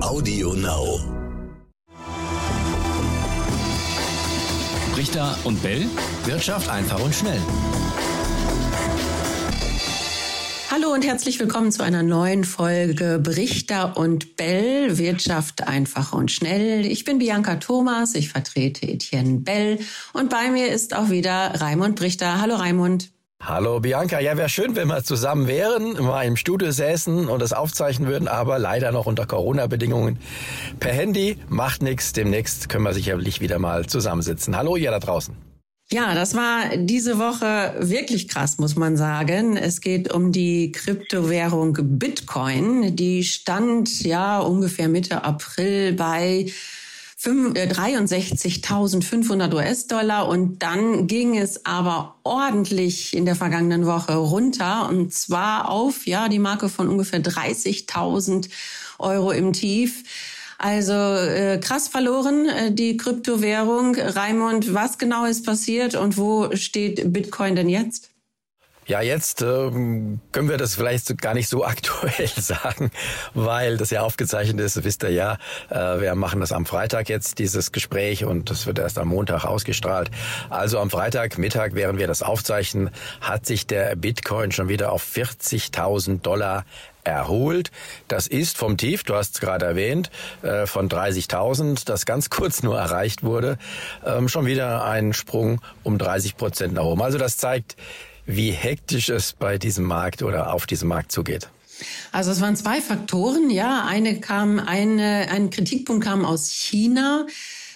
Audio Now. Richter und Bell. Wirtschaft einfach und schnell. Hallo und herzlich willkommen zu einer neuen Folge Brichter und Bell, Wirtschaft einfach und schnell. Ich bin Bianca Thomas, ich vertrete Etienne Bell und bei mir ist auch wieder Raimund Brichter. Hallo Raimund. Hallo Bianca, ja, wäre schön, wenn wir zusammen wären, mal im Studio säßen und das aufzeichnen würden, aber leider noch unter Corona-Bedingungen per Handy. Macht nichts, demnächst können wir sicherlich wieder mal zusammensitzen. Hallo ihr da draußen. Ja, das war diese Woche wirklich krass, muss man sagen. Es geht um die Kryptowährung Bitcoin. Die stand ja ungefähr Mitte April bei 63.500 äh, US-Dollar und dann ging es aber ordentlich in der vergangenen Woche runter und zwar auf ja die Marke von ungefähr 30.000 Euro im Tief. Also äh, krass verloren, äh, die Kryptowährung. Raimund, was genau ist passiert und wo steht Bitcoin denn jetzt? Ja, jetzt ähm, können wir das vielleicht gar nicht so aktuell sagen, weil das ja aufgezeichnet ist, wisst ihr ja. Äh, wir machen das am Freitag jetzt, dieses Gespräch, und das wird erst am Montag ausgestrahlt. Also am Freitag Mittag, während wir das aufzeichnen, hat sich der Bitcoin schon wieder auf 40.000 Dollar erholt. Das ist vom Tief, du hast es gerade erwähnt, äh, von 30.000, das ganz kurz nur erreicht wurde, ähm, schon wieder ein Sprung um 30 Prozent nach oben. Also das zeigt, wie hektisch es bei diesem Markt oder auf diesem Markt zugeht. Also es waren zwei Faktoren, ja. Eine kam, eine, ein Kritikpunkt kam aus China.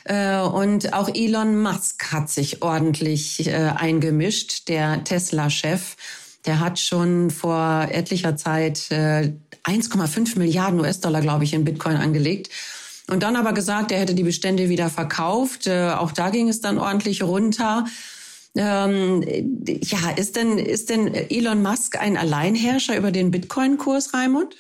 Äh, und auch Elon Musk hat sich ordentlich äh, eingemischt, der Tesla-Chef. Der hat schon vor etlicher Zeit äh, 1,5 Milliarden US-Dollar, glaube ich, in Bitcoin angelegt. Und dann aber gesagt, er hätte die Bestände wieder verkauft. Äh, auch da ging es dann ordentlich runter. Ähm, ja, ist denn, ist denn Elon Musk ein Alleinherrscher über den Bitcoin-Kurs, Raimund?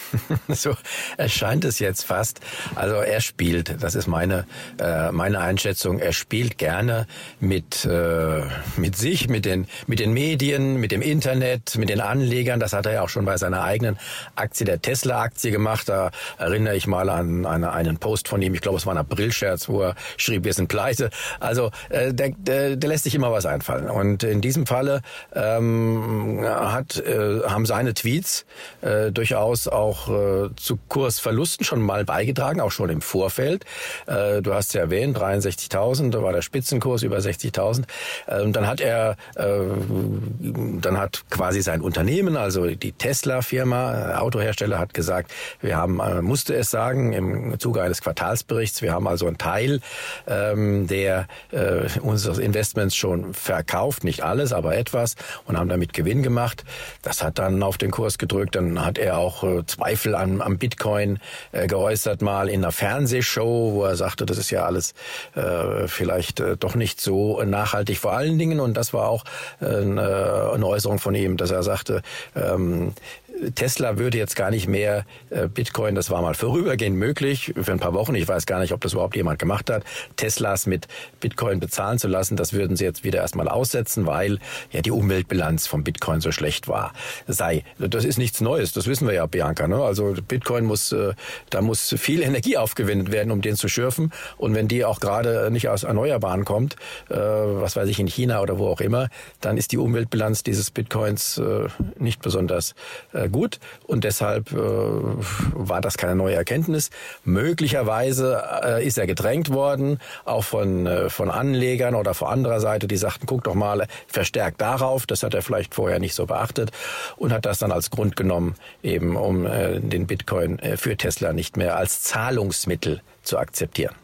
so erscheint es jetzt fast. Also er spielt, das ist meine äh, meine Einschätzung. Er spielt gerne mit äh, mit sich, mit den mit den Medien, mit dem Internet, mit den Anlegern. Das hat er ja auch schon bei seiner eigenen Aktie, der Tesla-Aktie gemacht. Da erinnere ich mal an eine, einen Post von ihm. Ich glaube, es war ein Aprilscherz, wo er schrieb, wir sind pleite. Also äh, der, der, der lässt sich immer was einfallen. Und in diesem Falle ähm, hat äh, haben seine Tweets äh, durchaus auch auch äh, zu Kursverlusten schon mal beigetragen, auch schon im Vorfeld. Äh, du hast ja erwähnt, 63.000, da war der Spitzenkurs über 60.000. Äh, dann hat er, äh, dann hat quasi sein Unternehmen, also die Tesla-Firma, äh, Autohersteller, hat gesagt, wir haben, äh, musste es sagen, im Zuge eines Quartalsberichts, wir haben also einen Teil ähm, der äh, unseres Investments schon verkauft, nicht alles, aber etwas, und haben damit Gewinn gemacht. Das hat dann auf den Kurs gedrückt. Dann hat er auch äh, Zweifel an, am Bitcoin äh, geäußert, mal in einer Fernsehshow, wo er sagte, das ist ja alles äh, vielleicht äh, doch nicht so nachhaltig. Vor allen Dingen, und das war auch äh, eine Äußerung von ihm, dass er sagte, ähm, Tesla würde jetzt gar nicht mehr äh, Bitcoin, das war mal vorübergehend möglich, für ein paar Wochen, ich weiß gar nicht, ob das überhaupt jemand gemacht hat, Teslas mit Bitcoin bezahlen zu lassen, das würden sie jetzt wieder erstmal aussetzen, weil ja die Umweltbilanz von Bitcoin so schlecht war, sei. Das ist nichts Neues, das wissen wir ja, Bianca. Ne? Also Bitcoin muss, äh, da muss viel Energie aufgewendet werden, um den zu schürfen. Und wenn die auch gerade nicht aus Erneuerbaren kommt, äh, was weiß ich, in China oder wo auch immer, dann ist die Umweltbilanz dieses Bitcoins nicht besonders gut und deshalb äh, war das keine neue Erkenntnis. Möglicherweise äh, ist er gedrängt worden, auch von, äh, von Anlegern oder von anderer Seite, die sagten, guck doch mal verstärkt darauf, das hat er vielleicht vorher nicht so beachtet und hat das dann als Grund genommen, eben um äh, den Bitcoin äh, für Tesla nicht mehr als Zahlungsmittel zu akzeptieren.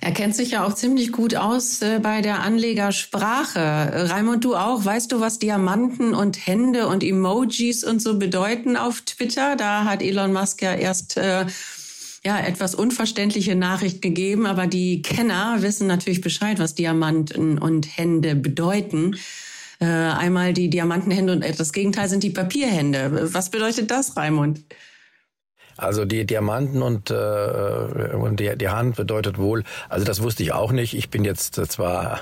Er kennt sich ja auch ziemlich gut aus äh, bei der Anlegersprache. Raimund, du auch. Weißt du, was Diamanten und Hände und Emojis und so bedeuten auf Twitter? Da hat Elon Musk ja erst äh, ja etwas unverständliche Nachricht gegeben, aber die Kenner wissen natürlich Bescheid, was Diamanten und Hände bedeuten. Äh, einmal die Diamantenhände und das Gegenteil sind die Papierhände. Was bedeutet das, Raimund? Also die Diamanten und, äh, und die, die Hand bedeutet wohl, also das wusste ich auch nicht. Ich bin jetzt zwar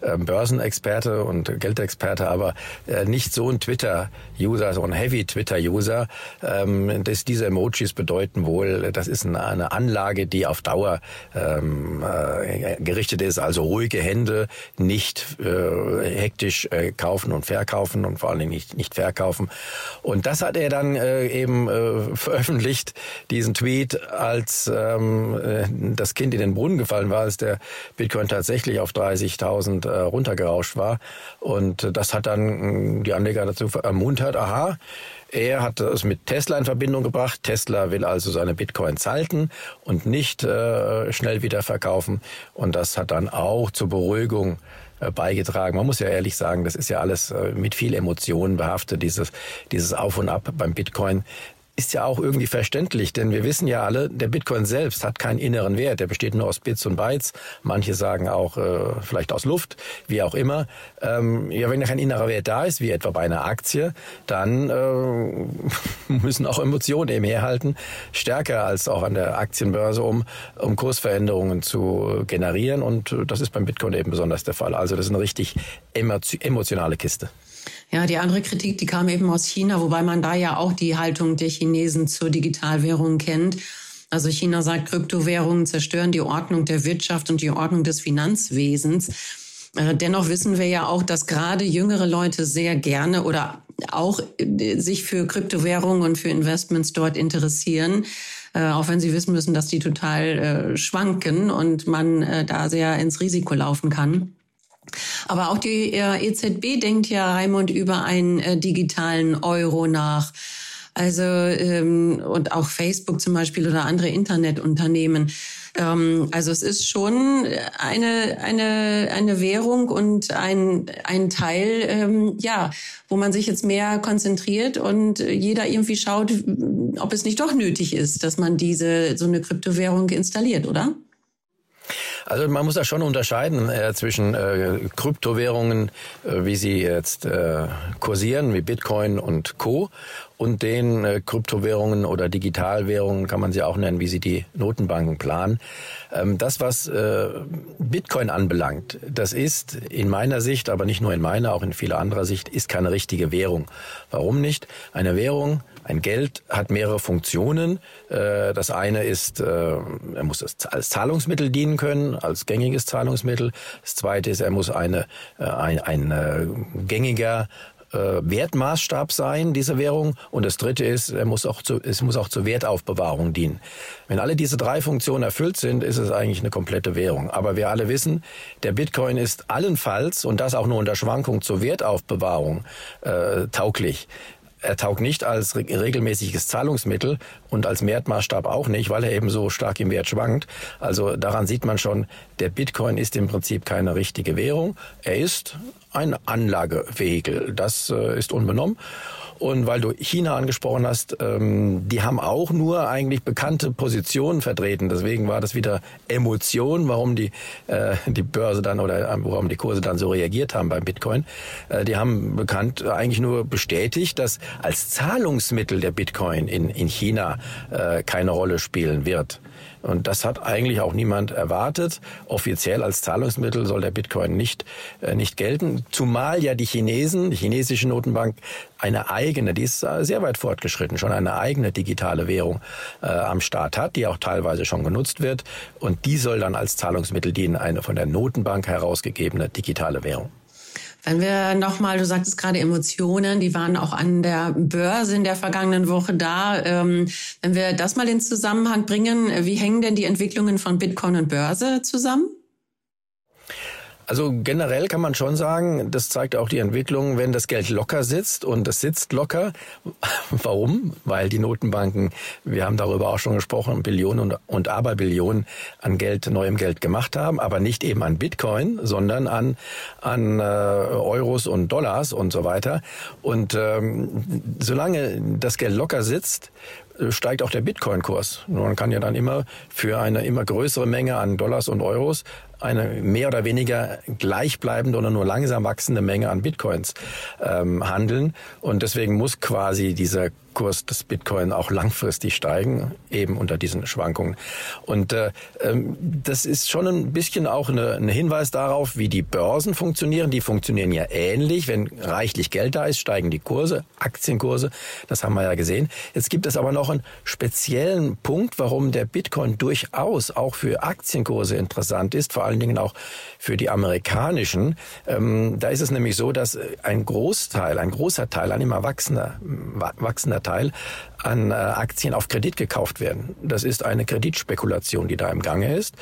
äh, Börsenexperte und Geldexperte, aber äh, nicht so ein Twitter-User, so ein Heavy-Twitter-User. Ähm, dass diese Emojis bedeuten wohl, das ist eine, eine Anlage, die auf Dauer ähm, äh, gerichtet ist, also ruhige Hände, nicht äh, hektisch äh, kaufen und verkaufen und vor allen Dingen nicht, nicht verkaufen. Und das hat er dann äh, eben äh, veröffentlicht, diesen Tweet, als ähm, äh, das Kind in den Brunnen gefallen war, als der Bitcoin tatsächlich auf 30.000 äh, runtergerauscht war. Und das hat dann äh, die Anleger dazu ermuntert, aha, er hat es mit Tesla in Verbindung gebracht. Tesla will also seine Bitcoins halten und nicht äh, schnell wieder verkaufen. Und das hat dann auch zur Beruhigung äh, beigetragen. Man muss ja ehrlich sagen, das ist ja alles mit viel Emotionen behaftet, dieses, dieses Auf und Ab beim Bitcoin ist ja auch irgendwie verständlich, denn wir wissen ja alle, der Bitcoin selbst hat keinen inneren Wert. Der besteht nur aus Bits und Bytes. Manche sagen auch äh, vielleicht aus Luft, wie auch immer. Ähm, ja, wenn ja kein innerer Wert da ist, wie etwa bei einer Aktie, dann äh, müssen auch Emotionen eben herhalten, stärker als auch an der Aktienbörse, um, um Kursveränderungen zu generieren. Und das ist beim Bitcoin eben besonders der Fall. Also das ist eine richtig emotionale Kiste. Ja, die andere Kritik, die kam eben aus China, wobei man da ja auch die Haltung der Chinesen zur Digitalwährung kennt. Also China sagt, Kryptowährungen zerstören die Ordnung der Wirtschaft und die Ordnung des Finanzwesens. Äh, dennoch wissen wir ja auch, dass gerade jüngere Leute sehr gerne oder auch äh, sich für Kryptowährungen und für Investments dort interessieren, äh, auch wenn sie wissen müssen, dass die total schwanken und man da sehr ins Risiko laufen kann. Aber auch die äh, EZB denkt ja, Raimund, über einen äh, digitalen Euro nach. Also ähm, und auch Facebook zum Beispiel oder andere Internetunternehmen. Ähm, also es ist schon eine eine eine Währung und ein ein Teil, ähm, ja, wo man sich jetzt mehr konzentriert und jeder irgendwie schaut, ob es nicht doch nötig ist, dass man diese so eine Kryptowährung installiert, oder? Also man muss da schon unterscheiden äh, zwischen äh, Kryptowährungen, äh, wie sie jetzt äh, kursieren, wie Bitcoin und Co. und den äh, Kryptowährungen oder Digitalwährungen, kann man sie auch nennen, wie sie die Notenbanken planen. Ähm, das, was äh, Bitcoin anbelangt, das ist in meiner Sicht, aber nicht nur in meiner, auch in vieler anderer Sicht, ist keine richtige Währung. Warum nicht? Eine Währung ein Geld hat mehrere Funktionen. Äh, das eine ist, äh, er muss als Zahlungsmittel dienen können, als gängiges Zahlungsmittel. Das zweite ist, er muss eine, äh, ein, ein gängiger Wertmaßstab sein, diese Währung. Und das dritte ist, er muss auch zu, es muss auch zur Wertaufbewahrung dienen. Wenn alle diese drei Funktionen erfüllt sind, ist es eigentlich eine komplette Währung. Aber wir alle wissen, der Bitcoin ist allenfalls, und das auch nur unter Schwankung zur Wertaufbewahrung, äh, tauglich. Er taugt nicht als regelmäßiges Zahlungsmittel und als Wertmaßstab auch nicht, weil er eben so stark im Wert schwankt. Also daran sieht man schon, der Bitcoin ist im Prinzip keine richtige Währung. Er ist ein Anlagevehikel. Das äh, ist unbenommen. Und weil du China angesprochen hast, ähm, die haben auch nur eigentlich bekannte Positionen vertreten. Deswegen war das wieder Emotion, warum die, äh, die Börse dann oder äh, warum die Kurse dann so reagiert haben beim Bitcoin. Äh, die haben bekannt eigentlich nur bestätigt, dass als Zahlungsmittel der Bitcoin in, in China äh, keine Rolle spielen wird. Und das hat eigentlich auch niemand erwartet. Offiziell als Zahlungsmittel soll der Bitcoin nicht, äh, nicht gelten. Zumal ja die Chinesen, die chinesische Notenbank, eine eigene, die ist äh, sehr weit fortgeschritten, schon eine eigene digitale Währung äh, am Start hat, die auch teilweise schon genutzt wird. Und die soll dann als Zahlungsmittel dienen, eine von der Notenbank herausgegebene digitale Währung. Wenn wir nochmal, du sagtest gerade Emotionen, die waren auch an der Börse in der vergangenen Woche da. Ähm, wenn wir das mal in Zusammenhang bringen, wie hängen denn die Entwicklungen von Bitcoin und Börse zusammen? Also generell kann man schon sagen, das zeigt auch die Entwicklung, wenn das Geld locker sitzt und es sitzt locker. Warum? Weil die Notenbanken, wir haben darüber auch schon gesprochen, Billionen und, und Aberbillionen an Geld, neuem Geld gemacht haben, aber nicht eben an Bitcoin, sondern an, an äh, Euros und Dollars und so weiter. Und ähm, solange das Geld locker sitzt, steigt auch der Bitcoin-Kurs. Man kann ja dann immer für eine immer größere Menge an Dollars und Euros eine mehr oder weniger gleichbleibende oder nur langsam wachsende Menge an Bitcoins ähm, handeln. Und deswegen muss quasi dieser Kurs des Bitcoin auch langfristig steigen, eben unter diesen Schwankungen. Und äh, ähm, das ist schon ein bisschen auch eine, ein Hinweis darauf, wie die Börsen funktionieren. Die funktionieren ja ähnlich. Wenn reichlich Geld da ist, steigen die Kurse, Aktienkurse. Das haben wir ja gesehen. Jetzt gibt es aber noch einen speziellen Punkt, warum der Bitcoin durchaus auch für Aktienkurse interessant ist, vor allen Dingen auch für die amerikanischen. Ähm, da ist es nämlich so, dass ein Großteil, ein großer Teil, ein immer wachsender, wachsender Teil an äh, Aktien auf Kredit gekauft werden. Das ist eine Kreditspekulation, die da im Gange ist.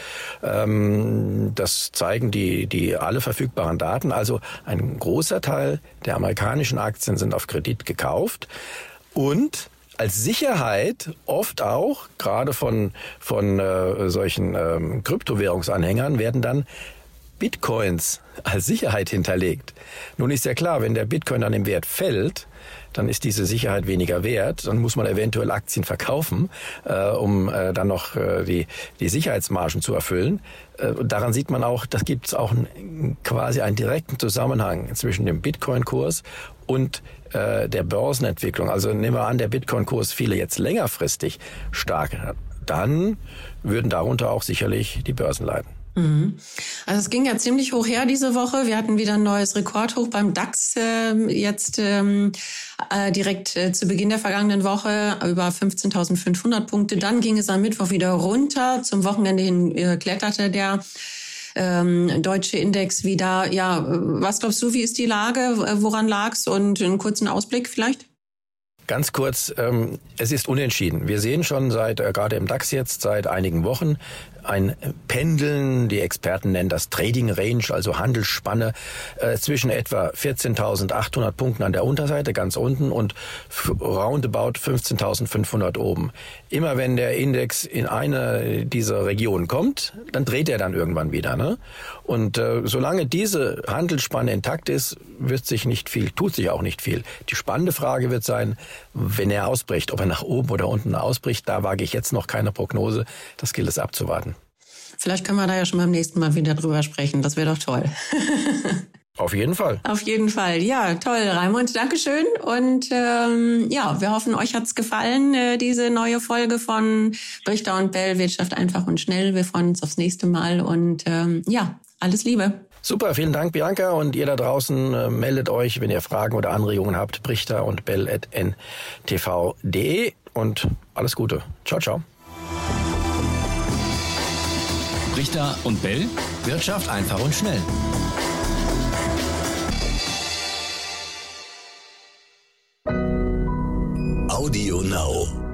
Ähm, das zeigen die, die alle verfügbaren Daten. Also ein großer Teil der amerikanischen Aktien sind auf Kredit gekauft und als Sicherheit oft auch, gerade von, von äh, solchen ähm, Kryptowährungsanhängern, werden dann Bitcoins als Sicherheit hinterlegt. Nun ist ja klar, wenn der Bitcoin dann im Wert fällt, dann ist diese Sicherheit weniger wert. Dann muss man eventuell Aktien verkaufen, äh, um äh, dann noch äh, die, die Sicherheitsmargen zu erfüllen. Äh, daran sieht man auch, da gibt es auch ein, quasi einen direkten Zusammenhang zwischen dem Bitcoin-Kurs und äh, der Börsenentwicklung. Also nehmen wir an, der Bitcoin-Kurs fiele jetzt längerfristig stark, dann würden darunter auch sicherlich die Börsen leiden. Mhm. Also es ging ja ziemlich hoch her diese Woche. Wir hatten wieder ein neues Rekordhoch beim DAX äh, jetzt ähm, äh, direkt äh, zu Beginn der vergangenen Woche über 15.500 Punkte. Dann ging es am Mittwoch wieder runter. Zum Wochenende hin äh, kletterte der ähm, deutsche Index wieder. Ja, was glaubst du, wie ist die Lage? Woran lag's? Und einen kurzen Ausblick vielleicht? Ganz kurz, ähm, es ist unentschieden. Wir sehen schon seit, äh, gerade im DAX jetzt, seit einigen Wochen, ein Pendeln, die Experten nennen das Trading Range, also Handelsspanne äh, zwischen etwa 14.800 Punkten an der Unterseite, ganz unten, und roundabout 15.500 oben. Immer wenn der Index in eine dieser Regionen kommt, dann dreht er dann irgendwann wieder. Ne? Und äh, solange diese Handelsspanne intakt ist, wird sich nicht viel, tut sich auch nicht viel. Die spannende Frage wird sein, wenn er ausbricht, ob er nach oben oder unten ausbricht, da wage ich jetzt noch keine Prognose. Das gilt es abzuwarten. Vielleicht können wir da ja schon beim nächsten Mal wieder drüber sprechen. Das wäre doch toll. Auf jeden Fall. Auf jeden Fall. Ja, toll, Raimund. Dankeschön. Und ähm, ja, wir hoffen, euch hat's gefallen, äh, diese neue Folge von Richter und Bell, Wirtschaft einfach und schnell. Wir freuen uns aufs nächste Mal und ähm, ja, alles Liebe. Super, vielen Dank, Bianca. Und ihr da draußen äh, meldet euch, wenn ihr Fragen oder Anregungen habt, brichter und bell.ntv.de und alles Gute. Ciao, ciao. Richter und Bell. Wirtschaft einfach und schnell. Audio Now.